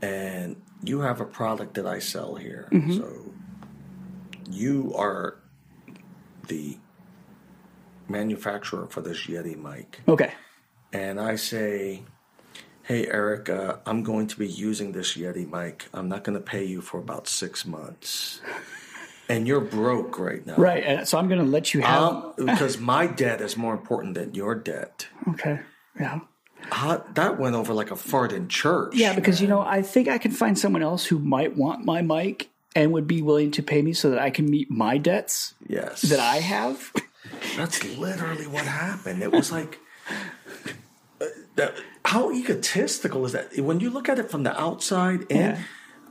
and you have a product that I sell here, so you are the manufacturer for this Yeti mic, Okay. and I say, Hey, Eric, uh, I'm going to be using this Yeti mic. I'm not going to pay you for about six months. And you're broke right now. Right. So I'm going to let you have. Um, because my debt is more important than your debt. okay. Yeah. Uh, that went over like a fart in church. Yeah, because you know, I think I can find someone else who might want my mic and would be willing to pay me so that I can meet my debts yes, that I have. That's literally what happened. It was like, uh, that, how egotistical is that? When you look at it from the outside in, Yeah.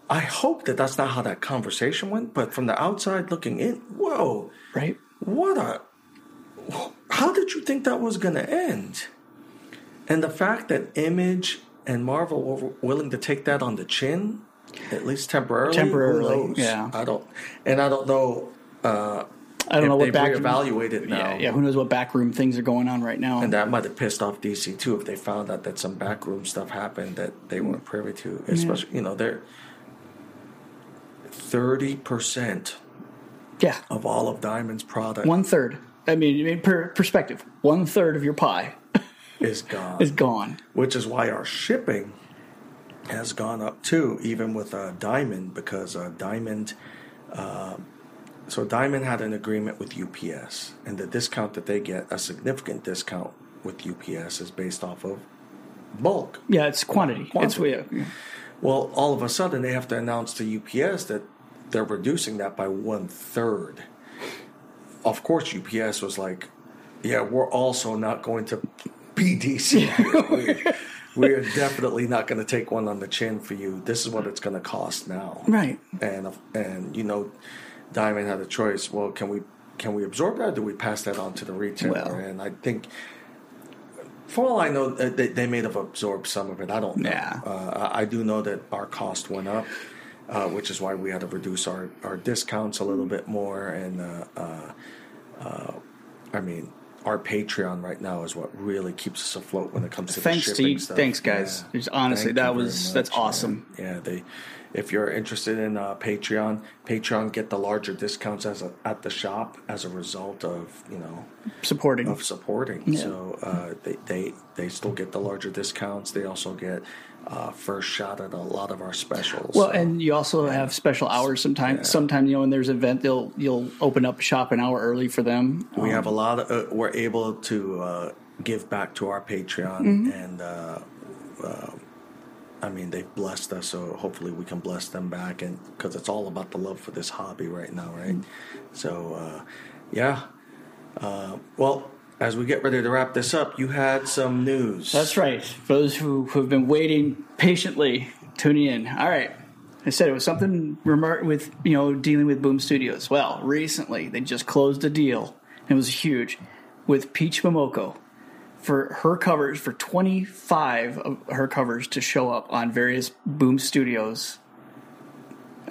I hope that that's not how that conversation went. But from the outside looking in, whoa, right. what a how did you think that was going to end? And the fact that Image and Marvel were willing to take that on the chin, at least temporarily. Temporarily, yeah. I don't, and I don't know. Uh, I don't know what back reevaluated now. Yeah, yeah, who knows what backroom things are going on right now? And that might have pissed off DC too if they found out that some backroom stuff happened that they weren't privy to. Especially, you know, they're thirty percent yeah, of all of Diamond's product one third. I mean, I mean, per perspective, one third of your pie is gone. is gone. which is why our shipping has gone up too, even with uh, Diamond, because uh, Diamond. Uh, so Diamond had an agreement with UPS, and the discount that they get, a significant discount with UPS, is based off of bulk. Yeah, it's quantity. It's Quantity. yeah, Well, all of a sudden they have to announce to UPS that they're reducing that by one third. Of course, UPS was like, "Yeah, we're also not going to BDC. we, we're definitely not going to take one on the chin for you. This is what it's going to cost now." right. And and you know, Diamond had a choice. Well, can we can we absorb that? or Do we pass that on to the retailer? Well- and I think. For all I know, uh, they, they may have absorbed some of it. I don't know. Yeah. Uh, I I do know that our cost went up, uh, which is why we had to reduce our, our discounts a little bit more. And uh, uh, uh, I mean, our Patreon right now is what really keeps us afloat when it comes to Thanks, shipping Steve. stuff. Thanks, guys. Just honestly, Thank that you was- that's much, man. awesome. Yeah, they. If you're interested in uh, Patreon, Patreon get the larger discounts as a, at the shop as a result of you know Supporting. of supporting. So uh, they, they they still get the larger discounts. They also get uh, first shot at a lot of our specials. Well, So, and you also have special hours sometimes. Sometimes you know when there's an event, they'll you'll open up shop an hour early for them. we have a lot of uh, we're able to uh, give back to our Patreon, Mm-hmm. and uh, uh, I mean they've blessed us. So hopefully we can bless them back, and because it's all about the love for this hobby right now, right? Mm-hmm. So uh, yeah. Uh, well, as we get ready to wrap this up, you had some news. That's right. For those who have been waiting patiently, tuning in. All right. I said it was something with you know dealing with Boom Studios. Well, recently they just closed a deal. It was huge with Peach Momoko for her covers for 25 of her covers to show up on various Boom Studios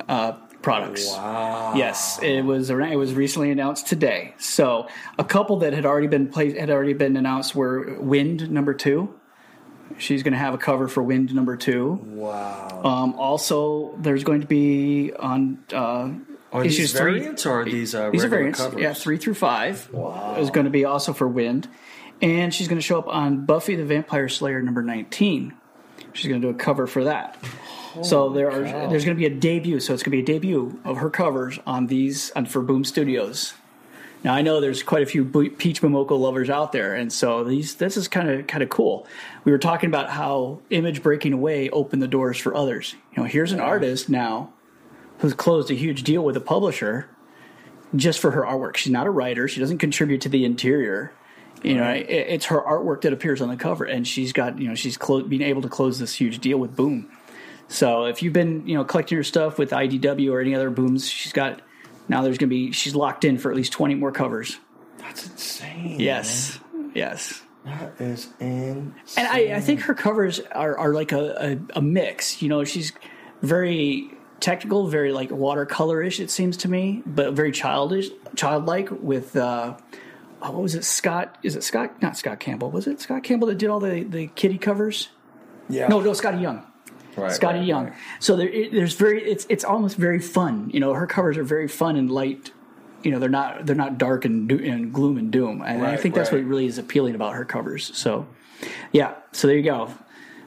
uh, products. Wow. Yes, it was it was recently announced today. So a couple that had already been placed had already been announced were Wynd number two. She's going to have a cover for Wynd number two. Wow. Um, also, there's going to be on uh, Are issues these three- or are these uh, these are variants. covers? Yeah, three through five. Wow. Is going to be also for Wynd, and she's going to show up on Buffy the Vampire Slayer number nineteen. She's going to do a cover for that. So there are cow. there's going to be a debut. So it's going to be a debut of her covers on these on for Boom Studios. Now I know there's quite a few Peach Momoko lovers out there, and so these this is kind of kind of cool. We were talking about how image breaking away opened the doors for others. You know, here's an artist now who's closed a huge deal with a publisher just for her artwork. She's not a writer. She doesn't contribute to the interior. You know, it, it's her artwork that appears on the cover, and she's got you know she's clo- being able to close this huge deal with Boom. So if you've been you know collecting your stuff with IDW or any other booms, she's got now there's going to be she's locked in for at least twenty more covers. That's insane. Yes, yes. That is insane. And I, I think her covers are, are like a, a, a mix. You know, she's very technical, very like watercolorish. It seems to me, but very childish, childlike. With uh, oh, what was it? Scott? Is it Scott? Not Scott Campbell. Was it Scott Campbell that did all the the kitty covers? Yeah. No, no, Skottie Young. Right, Skottie right, Young. right. So there, it, there's very it's it's almost very fun. You know, her covers are very fun and light. You know, they're not they're not dark and, do, and gloom and doom. And I think that's what really is appealing about her covers. So, yeah. So there you go.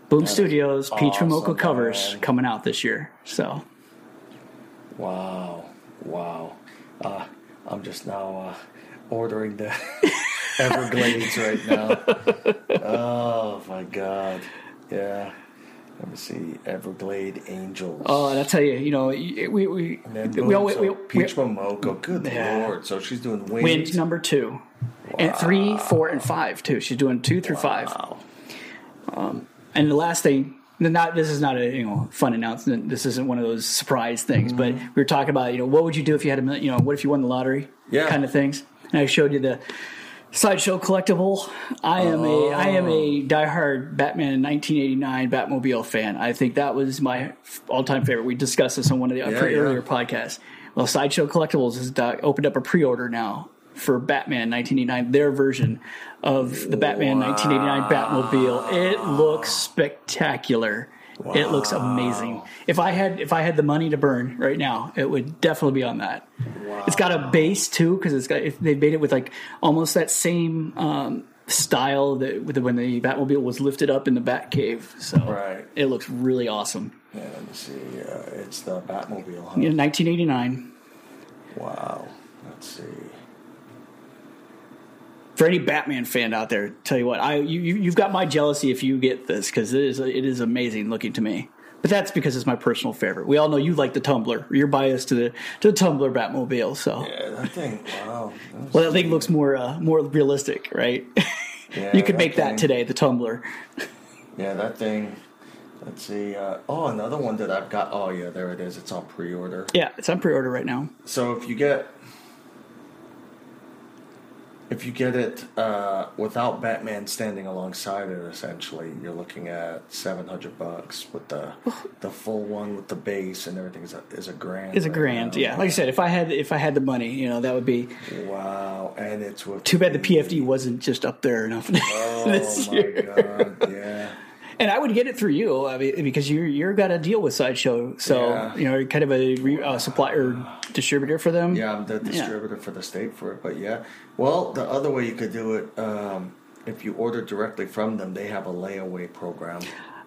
Boom Studios Peach awesome, Momoko covers man. coming out this year. So Wow. Wow. Uh, I'm just now uh, ordering the Everglades right now. Oh my god. Yeah. Let me see. Everglade Angels. Oh, and I tell you, you know, we we we, boom, always, so we, we, Peach Momoko. Good Yeah. lord. So she's doing Wynd. Wynd number two, and three, four, and five too. She's doing two through five. Wow. Um, and the last thing, not this is not a you know fun announcement. This isn't one of those surprise things. But mm-hmm. we were talking about you know what would you do if you had a million? You know what if you won the lottery? Yeah. kind of things. And I showed you the Sideshow collectible. I am a I am a oh. diehard Batman 1989 Batmobile fan. I think that was my all time favorite. We discussed this on one of the uh, Yeah, pre- yeah. earlier podcasts. Well, Sideshow Collectibles has opened up a pre order now for Batman 1989, their version of the Batman 1989 Batmobile. It looks spectacular. It looks amazing. If I had if I had the money to burn right now, it would definitely be on that. It's got a base too because it's got if they made it with like almost that same um, style that with the, when the Batmobile was lifted up in the Batcave. So Right. it looks really awesome. Yeah, let me see. Uh, it's the Batmobile. Huh? Yeah, 1989. Wow. Let's see. For any Batman fan out there, tell you what, I you, you you've got my jealousy if you get this because it is it is amazing looking to me. But that's because it's my personal favorite. We all know you like the Tumbler. You're biased to the to the Tumbler Batmobile. So Yeah, that thing. Wow. That's- well, that thing looks more uh, more realistic, right? Yeah, you could make that today, the Tumbler. Yeah, that thing. Let's see. Uh, oh, another one that I've got. Oh, yeah, there it is. It's on pre-order. Yeah, it's on pre-order right now. So if you get if you get it uh, without Batman standing alongside it, essentially, you're looking at seven hundred bucks with the the full one with the base and everything is a, is a grand. It's a grand, yeah. Like I said, if I had if I had the money, you know, that would be Wow, and it's with too bad. The PFD wasn't just up there enough Oh my god! Yeah. And I would get it through you, I mean, because you're you're got a deal with Sideshow, so Yeah. you know, you're kind of a re, uh, supplier distributor for them. Yeah, I'm the distributor for the state for it. But yeah, well, the other way you could do it, um, if you order directly from them, they have a layaway program.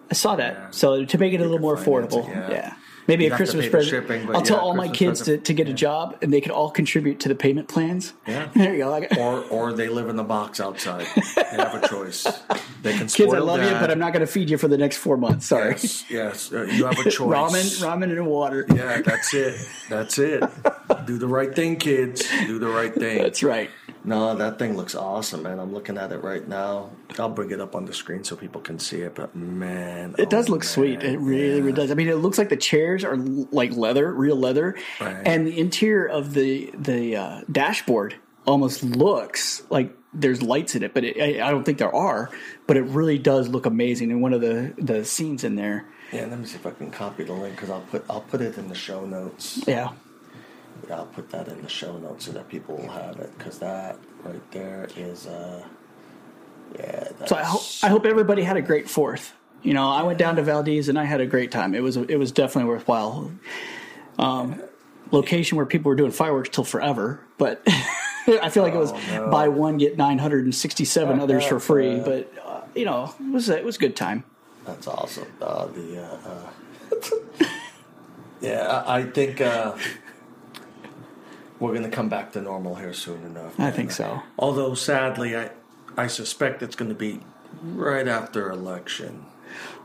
I saw that. Yeah. So to make it a little more finance it, affordable, yeah. Yeah. Maybe You'd a Christmas present. shipping, I'll tell yeah, all my kids to, present. to get a job, and they can all contribute to the payment plans. Yeah. There you go. I got- Or or they live in the box outside. They have a choice. They can Kids, I love you, but I'm not going to feed you for the next four months. Sorry. Yes, yes. Uh, you have a choice. ramen, ramen, and water. Yeah, that's it. That's it. Do the right thing, kids. Do the right thing. That's right. No, that thing looks awesome, man. I'm looking at it right now. I'll bring it up on the screen so people can see it. But man, It does oh, look sweet. It really, yeah. really does. I mean, it looks like the chairs are like leather, real leather, Right. and the interior of the the uh, dashboard almost looks like there's lights in it, but it, I, I don't think there are. But it really does look amazing. And one of the the scenes in there, Yeah, let me see if I can copy the link because I'll put I'll put it in the show notes. Yeah, I'll put that in the show notes so that people will have it because that right there is uh yeah. So I, ho- that's- I hope everybody had a great fourth. You know, I went down to Valdez and I had a great time. It was it was definitely worthwhile. Um, location where people were doing fireworks till forever, but I feel like it was Oh, no. buy one get nine hundred and sixty seven others for free. But uh, you know, it was a, it was a good time. That's awesome. Uh, the uh, uh, yeah, I, I think we're gonna come back to normal here soon enough. I think so. Although sadly, I I suspect it's going to be right after election.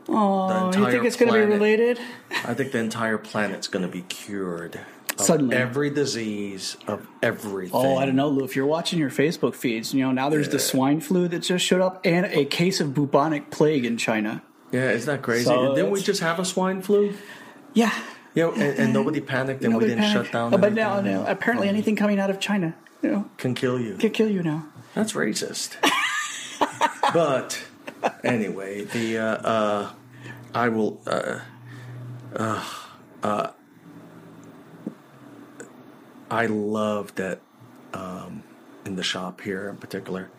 Oh, you think it's going to be related? I think the entire planet's going to be cured. of Suddenly. every disease of everything. Oh, I don't know, Lou. If you're watching your Facebook feeds, you know now there's the swine flu that just showed up and a case of bubonic plague in China. Yeah, isn't that crazy? So Didn't we just have a swine flu? Yeah, Yeah, and, and nobody panicked, and Nobody we didn't panic. shut down. Oh, but now, anything. now, apparently, anything coming out of China, you know, can kill you. Can kill you now. That's racist. but anyway, the uh, uh, I will. Uh, uh, uh, I love that um, in the shop here in particular.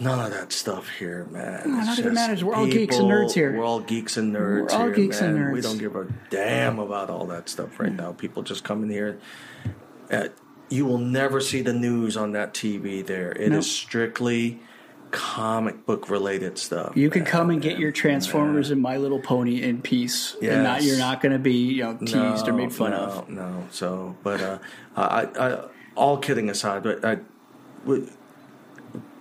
None of that stuff here, man. No, It's not even matters. We're all geeks and nerds here. We're all geeks and nerds We're all here, geeks and man. We don't give a damn about all that stuff right now. People just come in here. Uh, you will never see the news on that TV there. It is Nope. strictly comic book related stuff. You can man. come and get your Transformers and My Little Pony in peace, and not you're not going to be you know teased or made fun no, of. No, so but uh, I, I, all kidding aside, but I, we,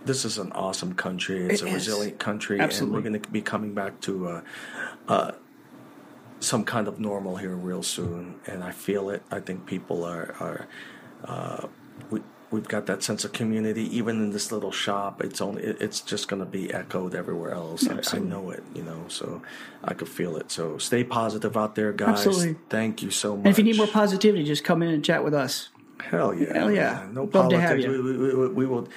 this is an awesome country. It's It a is. resilient country, Absolutely. and we're going to be coming back to uh, uh, some kind of normal here real soon. And I feel it. I think people are are uh, we. We've got that sense of community, even in this little shop. It's only, it, it's just going to be echoed everywhere else. I, I know it, you know. So I could feel it. So stay positive out there, guys. Absolutely. Thank you so much. And if you need more positivity, just come in and chat with us. hell yeah, Hell yeah. man. no Love to politics. have you. We, we, we, we will.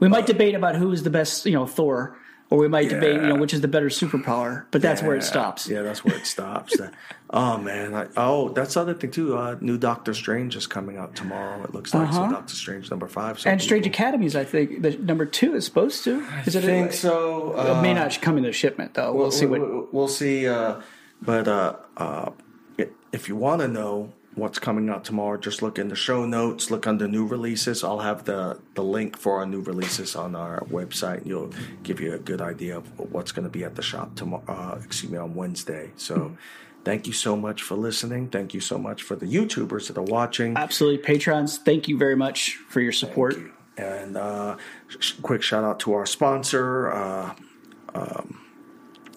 We might debate about who is the best, you know, Thor, or we might debate, you know, which is the better superpower. But that's where it stops. Yeah, that's where it stops. Oh man! I, oh, that's the other thing too. Uh, new Doctor Strange is coming out tomorrow. It looks like so. Doctor Strange number five. So Uh-huh. And Strange Academies, I think, the number two is supposed to. Is I it? think so. It Uh, may not come in the shipment though. We'll, see what. we'll, we'll see. Uh, but uh, uh, if you want to know what's coming out tomorrow, just look in the show notes. Look under new releases. I'll have the the link for our new releases on our website. You'll give you a good idea of what's going to be at the shop tomorrow. Uh, excuse me, on Wednesday. So. Thank you so much for listening. Thank you so much for the YouTubers that are watching. Absolutely, patrons. Thank you very much for your support. And uh, sh- quick shout out to our sponsor, uh, um,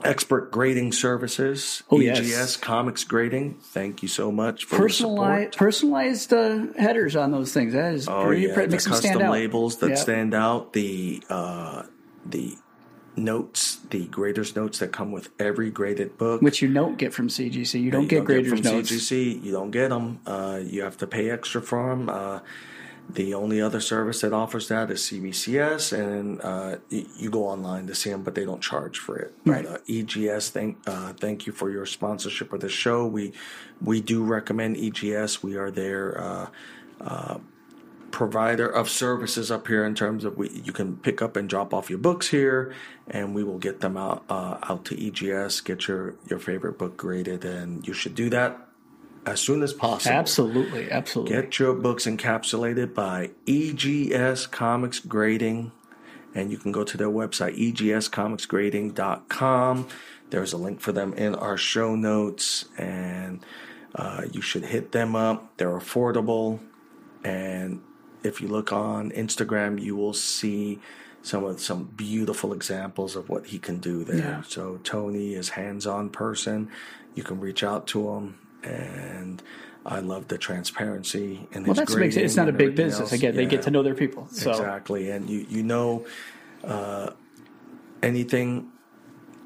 Expert Grading Services, Oh, yes. EGS Comics Grading. Thank you so much for Personalized, the personalized uh, headers on those things. That is Oh pretty. yeah, pretty the makes them stand custom labels that Yeah. stand out. The uh, the notes, the graders notes that come with every graded book. which you don't get from CGC. You don't you get don't graders from notes. CGC. You don't get them. Uh, you have to pay extra for them. The only other service that offers that is CBCS, and uh, you go online to see them, but they don't charge for it. Right. But, uh, EGS, thank uh, thank you for your sponsorship of the show. We we do recommend EGS. We are their uh, uh, provider of services up here in terms of we you can pick up and drop off your books here, and we will get them out uh, out to EGS. Get your your favorite book graded, and you should do that as soon as possible. Absolutely, absolutely. Get your books encapsulated by EGS Comics Grading, and you can go to their website, egscomicsgrading.com. There's a link for them in our show notes, and uh, you should hit them up. They're affordable, and if you look on Instagram, you will see some of some beautiful examples of what he can do there. Yeah. So Tony is hands-on person. You can reach out to him, and I love the transparency and well, that's it. It's not a big business. else. Again, they get to know their people. So Exactly, and you you know, uh, anything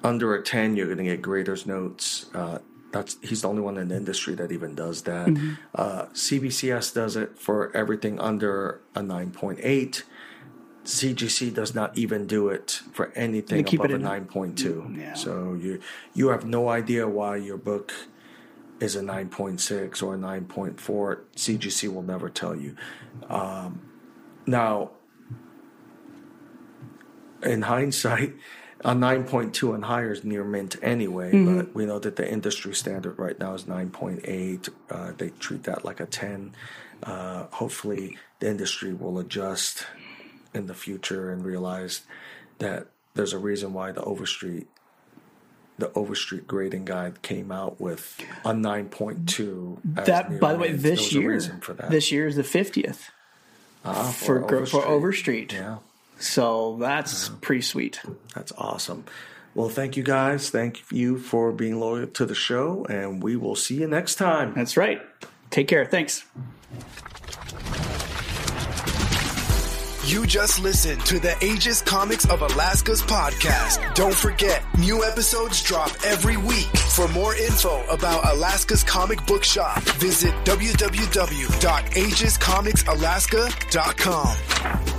under a ten, you're going to get graders notes. Uh, that's he's the only one in the industry that even does that. Mm-hmm. Uh, CBCS does it for everything under a nine point eight. CGC does not even do it for anything above it a nine point two. Yeah. So you you have no idea why your book is a nine point six or a nine point four. CGC will never tell you. Um, now, in hindsight, a 9.2 and higher is near mint anyway, Mm-hmm. but we know that the industry standard right now is 9.8. Uh, they treat that like a 10. Uh, hopefully, the industry will adjust in the future and realize that there's a reason why the Overstreet the Overstreet grading guide came out with a 9.2. that, by the way. This year, for this year is the fiftieth Ah, for for Overstreet. Overstreet. Yeah. So that's pretty sweet. That's awesome. Well, thank you guys. Thank you for being loyal to the show, and we will see you next time. That's right. Take care. Thanks. You just listened to the Aegis Comics of Alaska's podcast. Don't forget, new episodes drop every week. For more info about Alaska's comic book shop, visit www.aegiscomicsalaska.com.